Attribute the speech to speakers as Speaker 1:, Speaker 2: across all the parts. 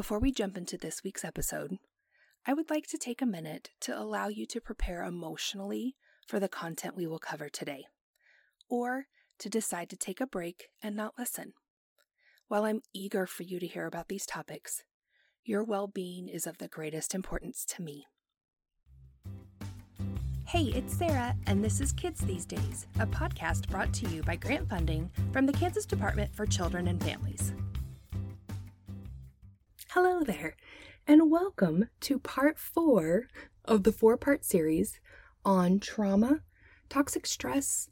Speaker 1: Before we jump into this week's episode, I would like to take a minute to allow you to prepare emotionally for the content we will cover today, or to decide to take a break and not listen. While I'm eager for you to hear about these topics, your well being is of the greatest importance to me. Hey, it's Sarah, and this is Kids These Days, a podcast brought to you by grant funding from the Kansas Department for Children and Families. Hello there, and welcome to part four of the four part series on trauma, toxic stress,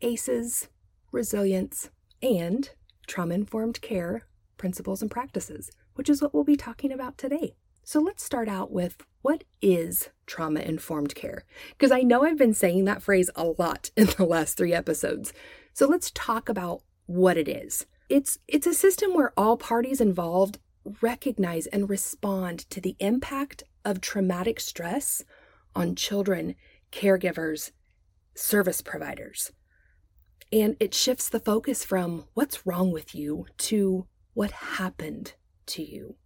Speaker 1: ACEs, resilience, and trauma informed care principles and practices, which is what we'll be talking about today. So let's start out with what is trauma informed care? Because I know I've been saying that phrase a lot in the last three episodes. So let's talk about what it is. It's it's a system where all parties involved recognize and respond to the impact of traumatic stress on children, caregivers, service providers. And it shifts the focus from what's wrong with you to what happened to you.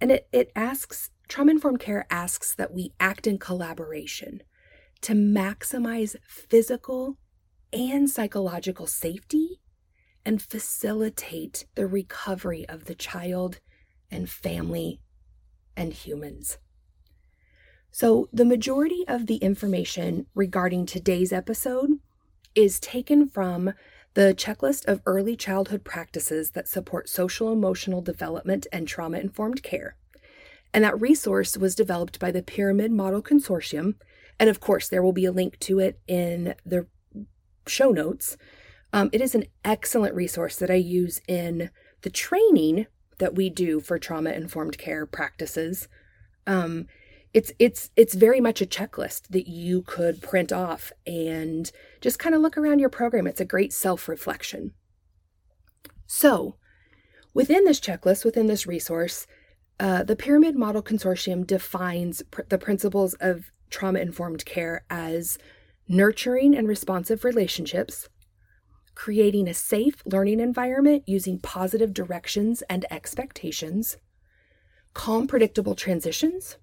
Speaker 1: And it, it asks, trauma informed care asks that we act in collaboration to maximize physical and psychological safety and facilitate the recovery of the child and family and humans. So, the majority of the information regarding today's episode is taken from the checklist of early childhood practices that support social emotional development and trauma informed care. And that resource was developed by the Pyramid Model Consortium. And of course, there will be a link to it in the show notes. Um, it is an excellent resource that I use in the training that we do for trauma informed care practices. Um, it's it's it's very much a checklist that you could print off and just kind of look around your program it's a great self-reflection so within this checklist within this resource uh, the pyramid model consortium defines pr- the principles of trauma informed care as nurturing and responsive relationships creating a safe learning environment using positive directions and expectations calm predictable transitions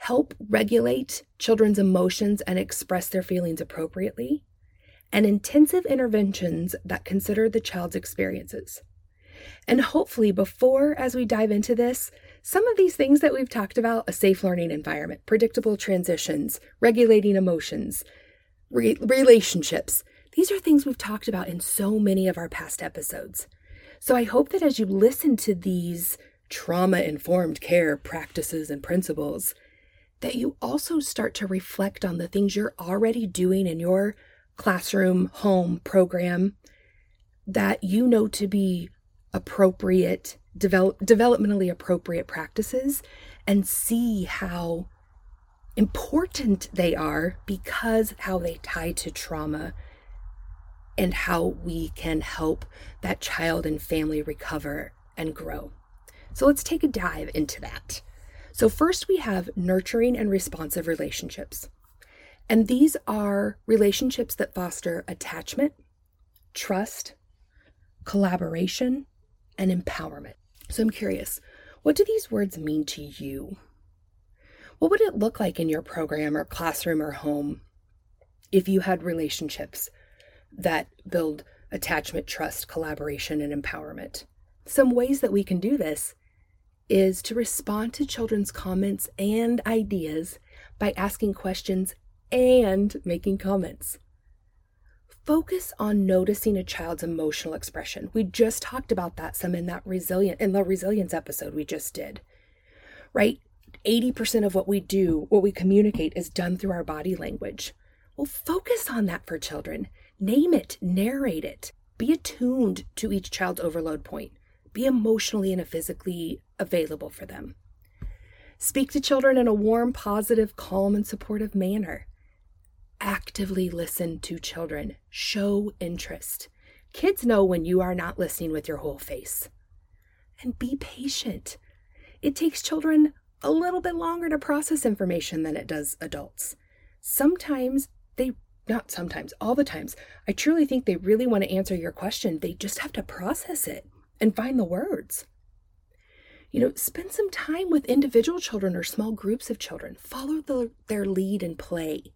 Speaker 1: help regulate children's emotions and express their feelings appropriately, and intensive interventions that consider the child's experiences. And hopefully, before as we dive into this, some of these things that we've talked about a safe learning environment, predictable transitions, regulating emotions, re- relationships these are things we've talked about in so many of our past episodes. So I hope that as you listen to these trauma informed care practices and principles, that you also start to reflect on the things you're already doing in your classroom, home program that you know to be appropriate, develop, developmentally appropriate practices, and see how important they are because how they tie to trauma and how we can help that child and family recover and grow. So let's take a dive into that. So, first we have nurturing and responsive relationships. And these are relationships that foster attachment, trust, collaboration, and empowerment. So, I'm curious, what do these words mean to you? What would it look like in your program or classroom or home if you had relationships that build attachment, trust, collaboration, and empowerment? Some ways that we can do this is to respond to children's comments and ideas by asking questions and making comments. Focus on noticing a child's emotional expression. We just talked about that some in that resilient in the resilience episode we just did. Right? 80% of what we do, what we communicate is done through our body language. Well, focus on that for children. Name it, narrate it. Be attuned to each child's overload point. Be emotionally and physically available for them. Speak to children in a warm, positive, calm, and supportive manner. Actively listen to children. Show interest. Kids know when you are not listening with your whole face. And be patient. It takes children a little bit longer to process information than it does adults. Sometimes they, not sometimes, all the times, I truly think they really want to answer your question. They just have to process it and find the words. You know, spend some time with individual children or small groups of children. Follow the, their lead and play.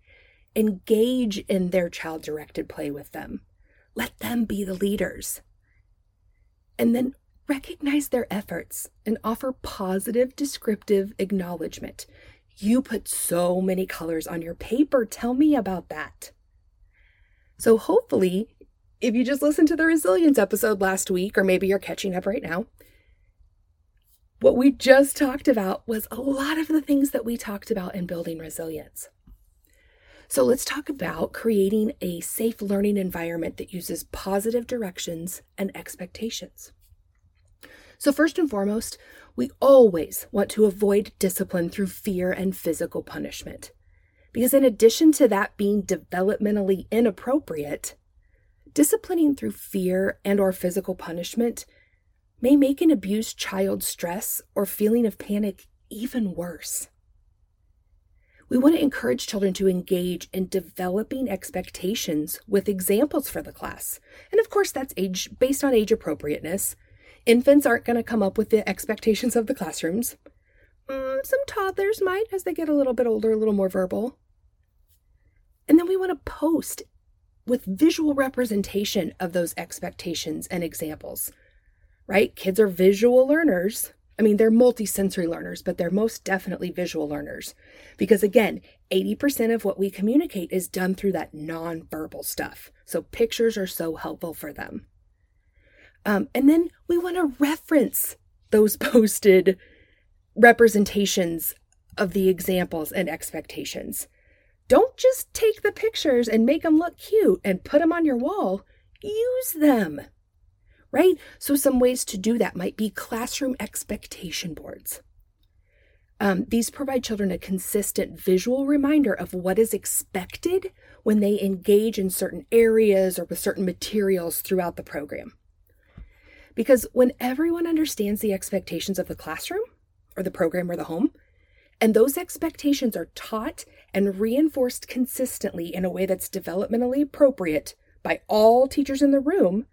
Speaker 1: Engage in their child directed play with them. Let them be the leaders. And then recognize their efforts and offer positive descriptive acknowledgement. You put so many colors on your paper. Tell me about that. So, hopefully, if you just listened to the resilience episode last week, or maybe you're catching up right now, what we just talked about was a lot of the things that we talked about in building resilience. So let's talk about creating a safe learning environment that uses positive directions and expectations. So, first and foremost, we always want to avoid discipline through fear and physical punishment. Because in addition to that being developmentally inappropriate, disciplining through fear and or physical punishment may make an abused child's stress or feeling of panic even worse. We want to encourage children to engage in developing expectations with examples for the class. And of course, that's age based on age appropriateness. Infants aren't going to come up with the expectations of the classrooms. Mm, some toddlers might as they get a little bit older, a little more verbal. And then we want to post with visual representation of those expectations and examples, right? Kids are visual learners. I mean, they're multisensory learners, but they're most definitely visual learners. Because again, 80% of what we communicate is done through that nonverbal stuff. So pictures are so helpful for them. Um, and then we want to reference those posted representations of the examples and expectations. Don't just take the pictures and make them look cute and put them on your wall. Use them, right? So, some ways to do that might be classroom expectation boards. Um, these provide children a consistent visual reminder of what is expected when they engage in certain areas or with certain materials throughout the program. Because when everyone understands the expectations of the classroom or the program or the home, and those expectations are taught and reinforced consistently in a way that's developmentally appropriate by all teachers in the room,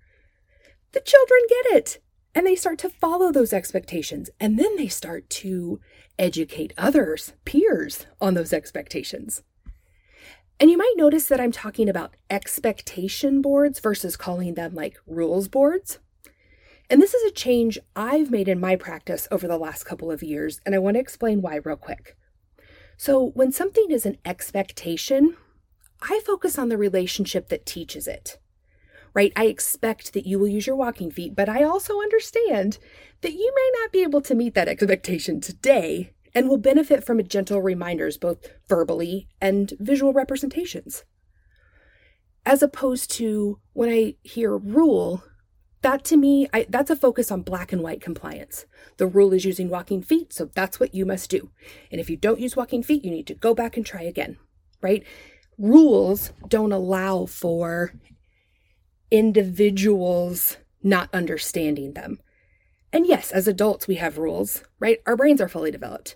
Speaker 1: the children get it and they start to follow those expectations. And then they start to educate others, peers, on those expectations. And you might notice that I'm talking about expectation boards versus calling them like rules boards. And this is a change I've made in my practice over the last couple of years, and I want to explain why real quick. So, when something is an expectation, I focus on the relationship that teaches it. Right? I expect that you will use your walking feet, but I also understand that you may not be able to meet that expectation today and will benefit from gentle reminders, both verbally and visual representations. As opposed to when I hear rule, that to me, I, that's a focus on black and white compliance. The rule is using walking feet, so that's what you must do. And if you don't use walking feet, you need to go back and try again, right? Rules don't allow for individuals not understanding them. And yes, as adults, we have rules, right? Our brains are fully developed.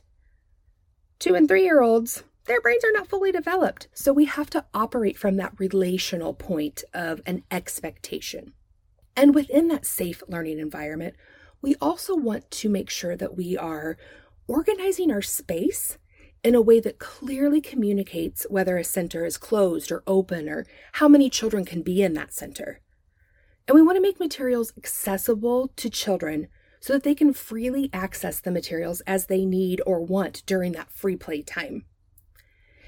Speaker 1: Two and three year olds, their brains are not fully developed. So we have to operate from that relational point of an expectation. And within that safe learning environment, we also want to make sure that we are organizing our space in a way that clearly communicates whether a center is closed or open or how many children can be in that center. And we want to make materials accessible to children so that they can freely access the materials as they need or want during that free play time.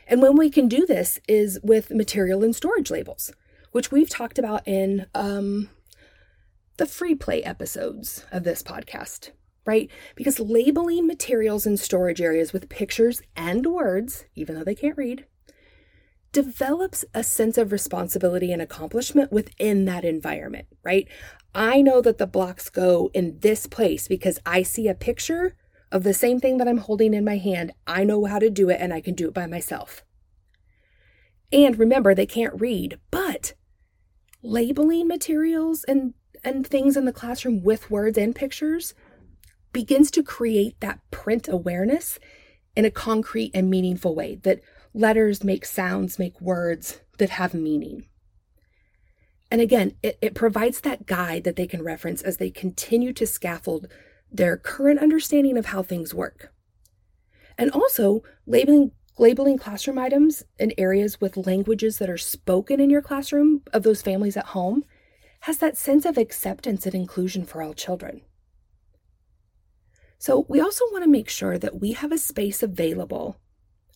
Speaker 1: And when we can do this is with material and storage labels, which we've talked about in um, the free play episodes of this podcast, right? Because labeling materials in storage areas with pictures and words, even though they can't read, develops a sense of responsibility and accomplishment within that environment, right? I know that the blocks go in this place because I see a picture of the same thing that I'm holding in my hand. I know how to do it and I can do it by myself. And remember, they can't read, but labeling materials and and things in the classroom with words and pictures begins to create that print awareness in a concrete and meaningful way that letters make sounds, make words that have meaning. And again, it, it provides that guide that they can reference as they continue to scaffold their current understanding of how things work. And also labeling labeling classroom items in areas with languages that are spoken in your classroom of those families at home has that sense of acceptance and inclusion for all children. So, we also want to make sure that we have a space available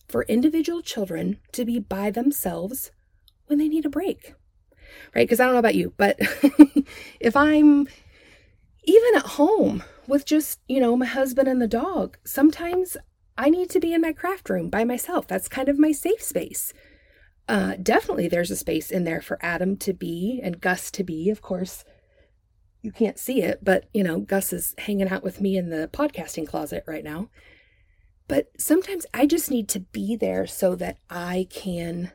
Speaker 1: for individual children to be by themselves when they need a break. Right? Because I don't know about you, but if I'm even at home with just, you know, my husband and the dog, sometimes I need to be in my craft room by myself. That's kind of my safe space. Uh, definitely, there's a space in there for Adam to be and Gus to be. Of course, you can't see it, but you know, Gus is hanging out with me in the podcasting closet right now. But sometimes I just need to be there so that I can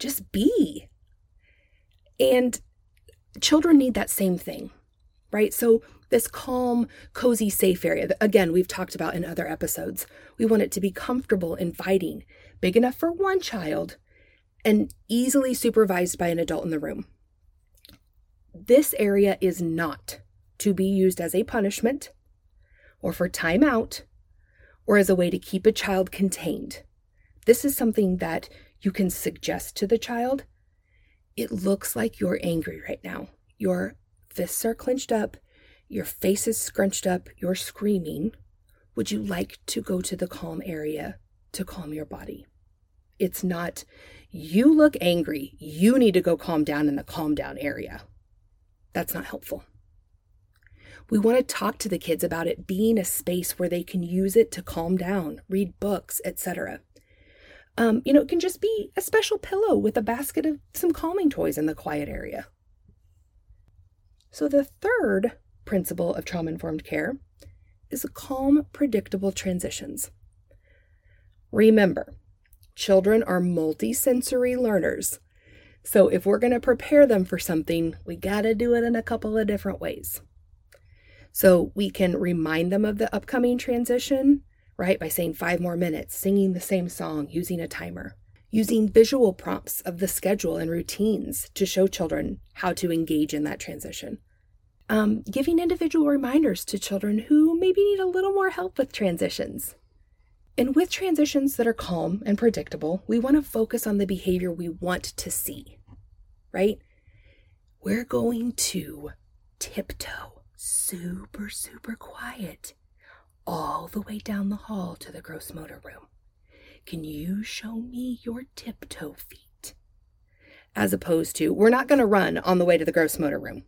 Speaker 1: just be. And children need that same thing, right? So this calm, cozy, safe area. Again, we've talked about in other episodes. We want it to be comfortable, inviting, big enough for one child, and easily supervised by an adult in the room. This area is not to be used as a punishment or for timeout or as a way to keep a child contained. This is something that you can suggest to the child. It looks like you're angry right now. Your fists are clenched up your face is scrunched up, you're screaming. Would you like to go to the calm area to calm your body? It's not, you look angry, you need to go calm down in the calm down area. That's not helpful. We want to talk to the kids about it being a space where they can use it to calm down, read books, etc. Um, you know, it can just be a special pillow with a basket of some calming toys in the quiet area. So, the third principle of trauma informed care is calm, predictable transitions. Remember, children are multisensory learners. So if we're going to prepare them for something, we got to do it in a couple of different ways. So we can remind them of the upcoming transition, right, by saying five more minutes, singing the same song, using a timer, using visual prompts of the schedule and routines to show children how to engage in that transition um, giving individual reminders to children who maybe need a little more help with transitions. And with transitions that are calm and predictable, we want to focus on the behavior we want to see, right? We're going to tiptoe super, super quiet all the way down the hall to the gross motor room. Can you show me your tiptoe feet? As opposed to, we're not going to run on the way to the gross motor room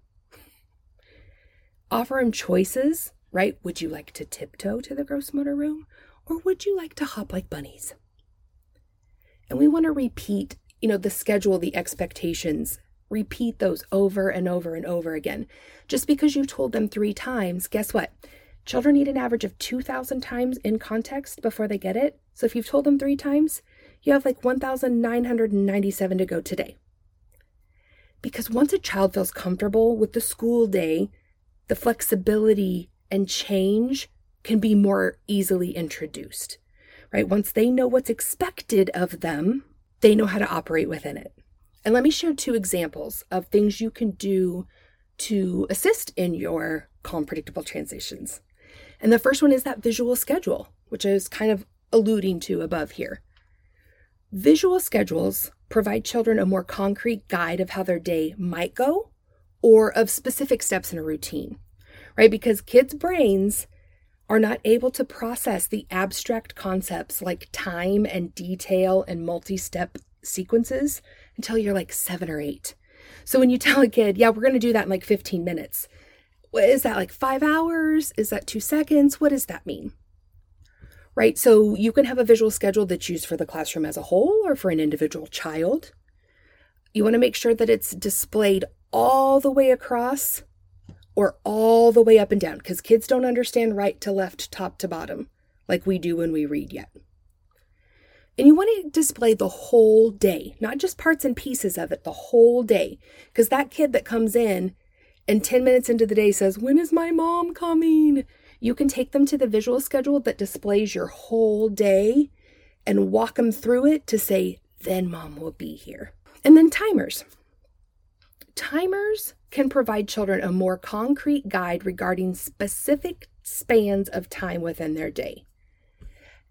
Speaker 1: offer him choices, right? Would you like to tiptoe to the gross motor room or would you like to hop like bunnies? And we want to repeat, you know, the schedule, the expectations, repeat those over and over and over again. Just because you told them three times, guess what? Children need an average of 2,000 times in context before they get it. So if you've told them three times, you have like 1,997 to go today. Because once a child feels comfortable with the school day, the flexibility and change can be more easily introduced, right? Once they know what's expected of them, they know how to operate within it. And let me share two examples of things you can do to assist in your calm, predictable transitions. And the first one is that visual schedule, which I was kind of alluding to above here. Visual schedules provide children a more concrete guide of how their day might go or of specific steps in a routine, right? Because kids' brains are not able to process the abstract concepts like time and detail and multi step sequences until you're like seven or eight. So when you tell a kid, yeah, we're going to do that in like 15 minutes, is that like five hours? Is that two seconds? What does that mean? Right? So you can have a visual schedule that's used for the classroom as a whole or for an individual child. You want to make sure that it's displayed all the way across or all the way up and down because kids don't understand right to left, top to bottom like we do when we read yet. And you want to display the whole day, not just parts and pieces of it, the whole day. Because that kid that comes in and 10 minutes into the day says, When is my mom coming? You can take them to the visual schedule that displays your whole day and walk them through it to say, Then mom will be here. And then timers timers can provide children a more concrete guide regarding specific spans of time within their day.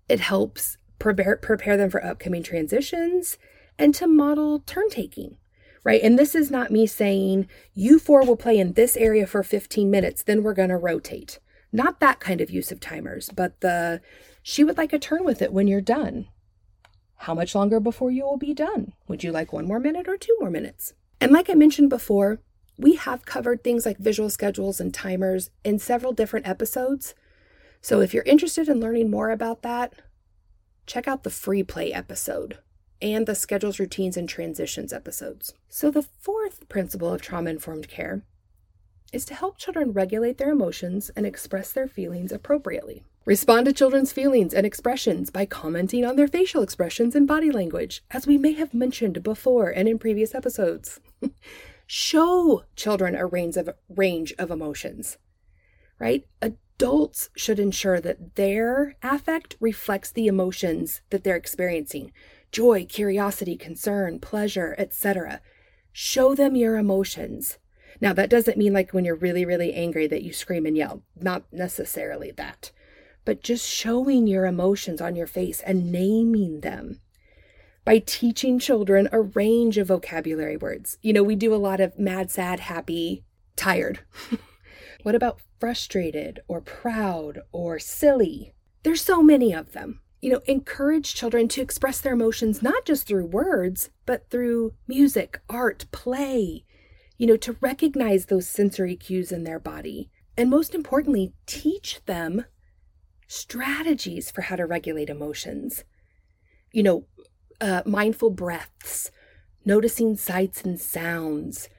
Speaker 1: It helps prepare, prepare them for upcoming transitions and to model turn taking, right? And this is not me saying you four will play in this area for 15 minutes, then we're going to rotate. Not that kind of use of timers, but the she would like a turn with it when you're done. How much longer before you will be done? Would you like one more minute or two more minutes? And like I mentioned before, we have covered things like visual schedules and timers in several different episodes. So if you're interested in learning more about that, check out the free play episode and the schedules, routines, and transitions episodes. So the fourth principle of trauma informed care is to help children regulate their emotions and express their feelings appropriately. Respond to children's feelings and expressions by commenting on their facial expressions and body language, as we may have mentioned before and in previous episodes. Show children a range of, range of emotions, right? Adults should ensure that their affect reflects the emotions that they're experiencing joy, curiosity, concern, pleasure, etc. Show them your emotions. Now, that doesn't mean like when you're really, really angry that you scream and yell. Not necessarily that but just showing your emotions on your face and naming them by teaching children a range of vocabulary words. You know, we do a lot of mad, sad, happy, tired. what about frustrated or proud or silly? There's so many of them. You know, encourage children to express their emotions not just through words, but through music, art, play. You know, to recognize those sensory cues in their body. And most importantly, teach them strategies for how to regulate emotions. You know, uh, mindful breaths, noticing sights and sounds.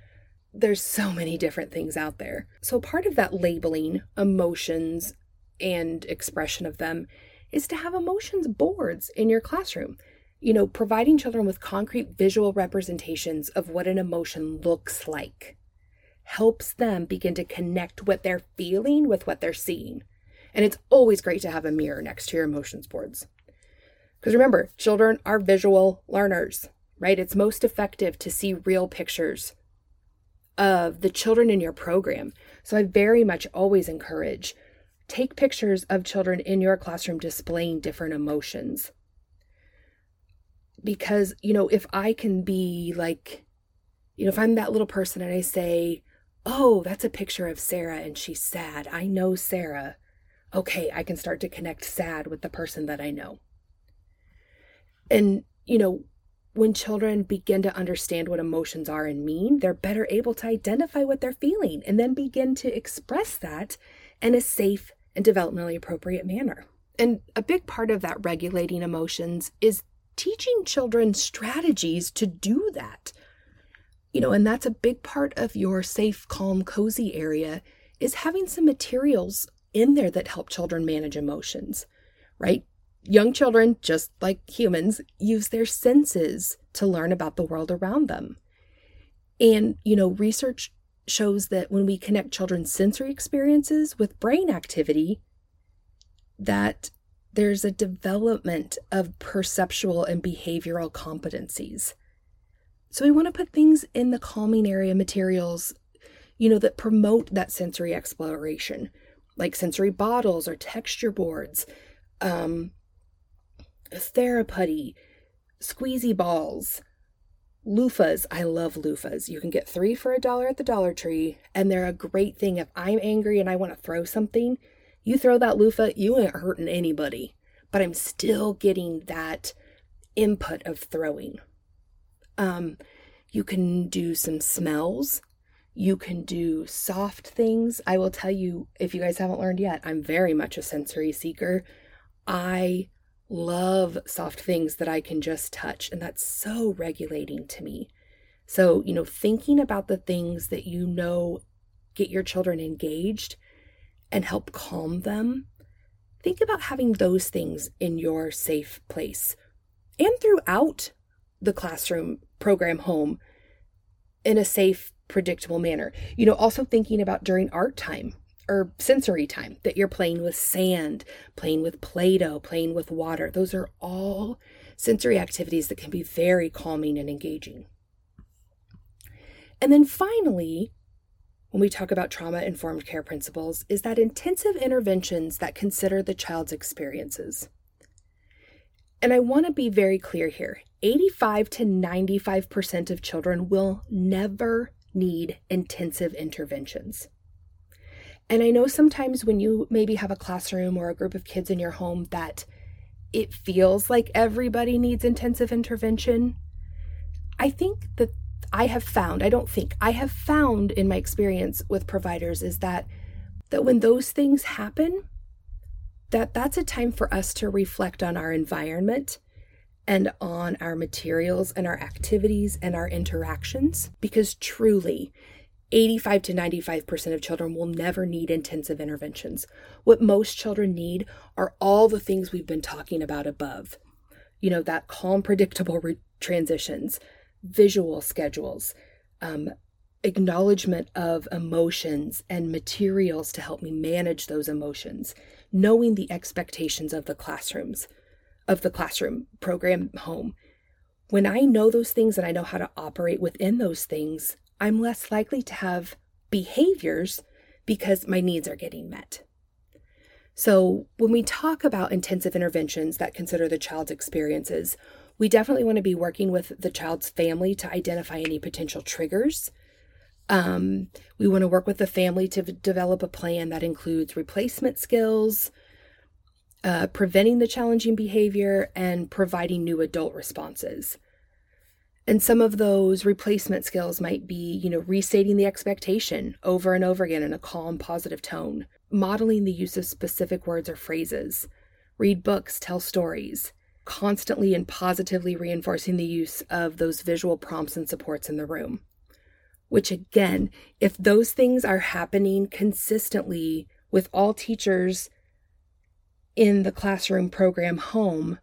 Speaker 1: There's so many different things out there. So, part of that labeling emotions and expression of them is to have emotions boards in your classroom. You know, providing children with concrete visual representations of what an emotion looks like helps them begin to connect what they're feeling with what they're seeing. And it's always great to have a mirror next to your emotions boards. Because remember, children are visual learners, right? It's most effective to see real pictures of the children in your program. So I very much always encourage take pictures of children in your classroom displaying different emotions. Because, you know, if I can be like, you know, if I'm that little person and I say, oh, that's a picture of Sarah and she's sad, I know Sarah okay, I can start to connect sad with the person that I know. And, you know, when children begin to understand what emotions are and mean, they're better able to identify what they're feeling and then begin to express that in a safe and developmentally appropriate manner. And a big part of that regulating emotions is teaching children strategies to do that. You know, and that's a big part of your safe, calm, cozy area is having some materials in there that help children manage emotions, right? Young children, just like humans, use their senses to learn about the world around them. And, you know, research shows that when we connect children's sensory experiences with brain activity, that there's a development of perceptual and behavioral competencies. So we want to put things in the calming area materials, you know, that promote that sensory exploration like sensory bottles or texture boards, um, Theraputty, squeezy balls, loofahs. I love loofahs. You can get three for a dollar at the Dollar Tree, and they're a great thing. If I'm angry and I want to throw something, you throw that loofah, you ain't hurting anybody. But I'm still getting that input of throwing. Um, you can do some smells. You can do soft things. I will tell you, if you guys haven't learned yet, I'm very much a sensory seeker. I love soft things that I can just touch, and that's so regulating to me. So, you know, thinking about the things that you know get your children engaged and help calm them, think about having those things in your safe place and throughout the classroom program home in a safe predictable manner. You know, also thinking about during art time or sensory time that you're playing with sand, playing with Play Doh, playing with water. Those are all sensory activities that can be very calming and engaging. And then finally, when we talk about trauma informed care principles is that intensive interventions that consider the child's experiences. And I want to be very clear here 85 to 95% of children will never need intensive interventions. And I know sometimes when you maybe have a classroom or a group of kids in your home that it feels like everybody needs intensive intervention. I think that I have found, I don't think, I have found in my experience with providers is that that when those things happen, that that's a time for us to reflect on our environment and on our materials and our activities and our interactions because truly 85 to 95% of children will never need intensive interventions. What most children need are all the things we've been talking about above. You know, that calm, predictable re- transitions, visual schedules, um, acknowledgement of emotions and materials to help me manage those emotions, knowing the expectations of the classrooms, of the classroom program home. When I know those things and I know how to operate within those things, I'm less likely to have behaviors because my needs are getting met. So, when we talk about intensive interventions that consider the child's experiences, we definitely want to be working with the child's family to identify any potential triggers. Um, we want to work with the family to v- develop a plan that includes replacement skills, uh, preventing the challenging behavior, and providing new adult responses. And some of those replacement skills might be, you know, restating the expectation over and over again in a calm, positive tone, modeling the use of specific words or phrases, read books, tell stories, constantly and positively reinforcing the use of those visual prompts and supports in the room. Which, again, if those things are happening consistently with all teachers in the classroom program home,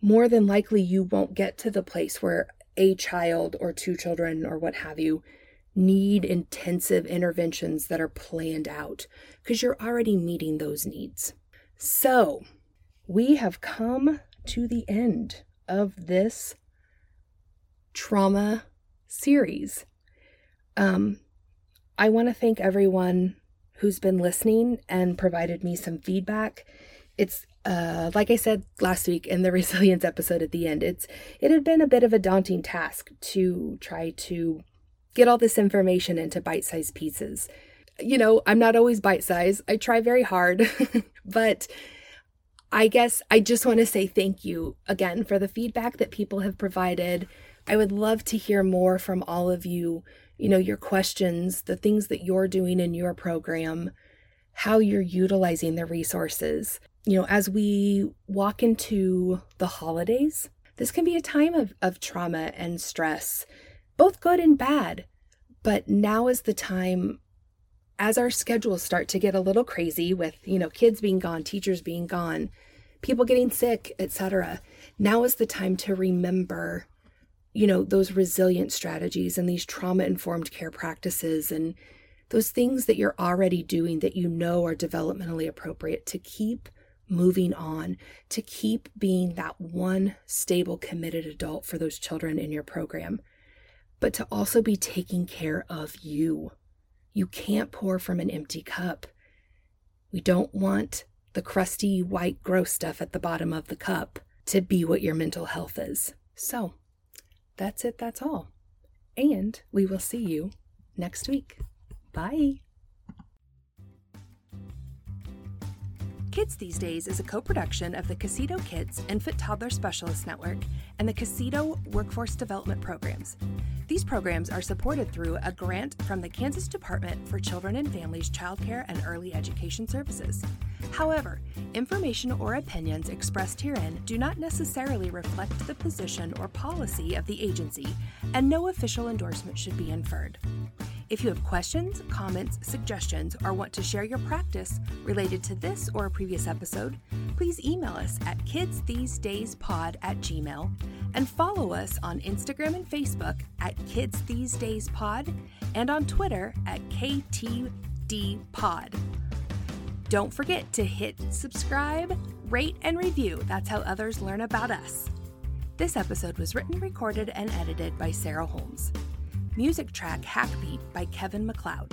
Speaker 1: more than likely you won't get to the place where a child or two children or what have you need intensive interventions that are planned out because you're already meeting those needs. So, we have come to the end of this trauma series. Um, I want to thank everyone who's been listening and provided me some feedback. It's uh, like I said last week in the resilience episode at the end, it's it had been a bit of a daunting task to try to get all this information into bite-sized pieces. You know, I'm not always bite-sized. I try very hard, but I guess I just want to say thank you again for the feedback that people have provided. I would love to hear more from all of you, you know, your questions, the things that you're doing in your program, how you're utilizing the resources you know, as we walk into the holidays, this can be a time of, of trauma and stress, both good and bad. But now is the time as our schedules start to get a little crazy with, you know, kids being gone, teachers being gone, people getting sick, etc. Now is the time to remember, you know, those resilient strategies and these trauma informed care practices and those things that you're already doing that you know are developmentally appropriate to keep moving on to keep being that one stable, committed adult for those children in your program, but to also be taking care of you. You can't pour from an empty cup. We don't want the crusty, white, gross stuff at the bottom of the cup to be what your mental health is. So, that's it, that's all. And we will see you next week. Bye. Kids These Days is a co production of the KCCTO Kids Infant Toddler Specialist Network and the KCCTO Workforce Development Programs. These programs are supported through a grant from the Kansas Department for Children and Families Childcare and Early Education Services. However, information or opinions expressed herein do not necessarily reflect the position or policy of the agency, and no official endorsement should be inferred. If you have questions, comments, suggestions, or want to share your practice related to this or a previous episode, please email us at kidsthesedayspod at gmail and follow us on Instagram and Facebook at Kids These Days Pod and on Twitter at KTDPod. Don't forget to hit subscribe, rate, and review. That's how others learn about us. This episode was written, recorded, and edited by Sarah Holmes. Music track Hackbeat by Kevin MacLeod.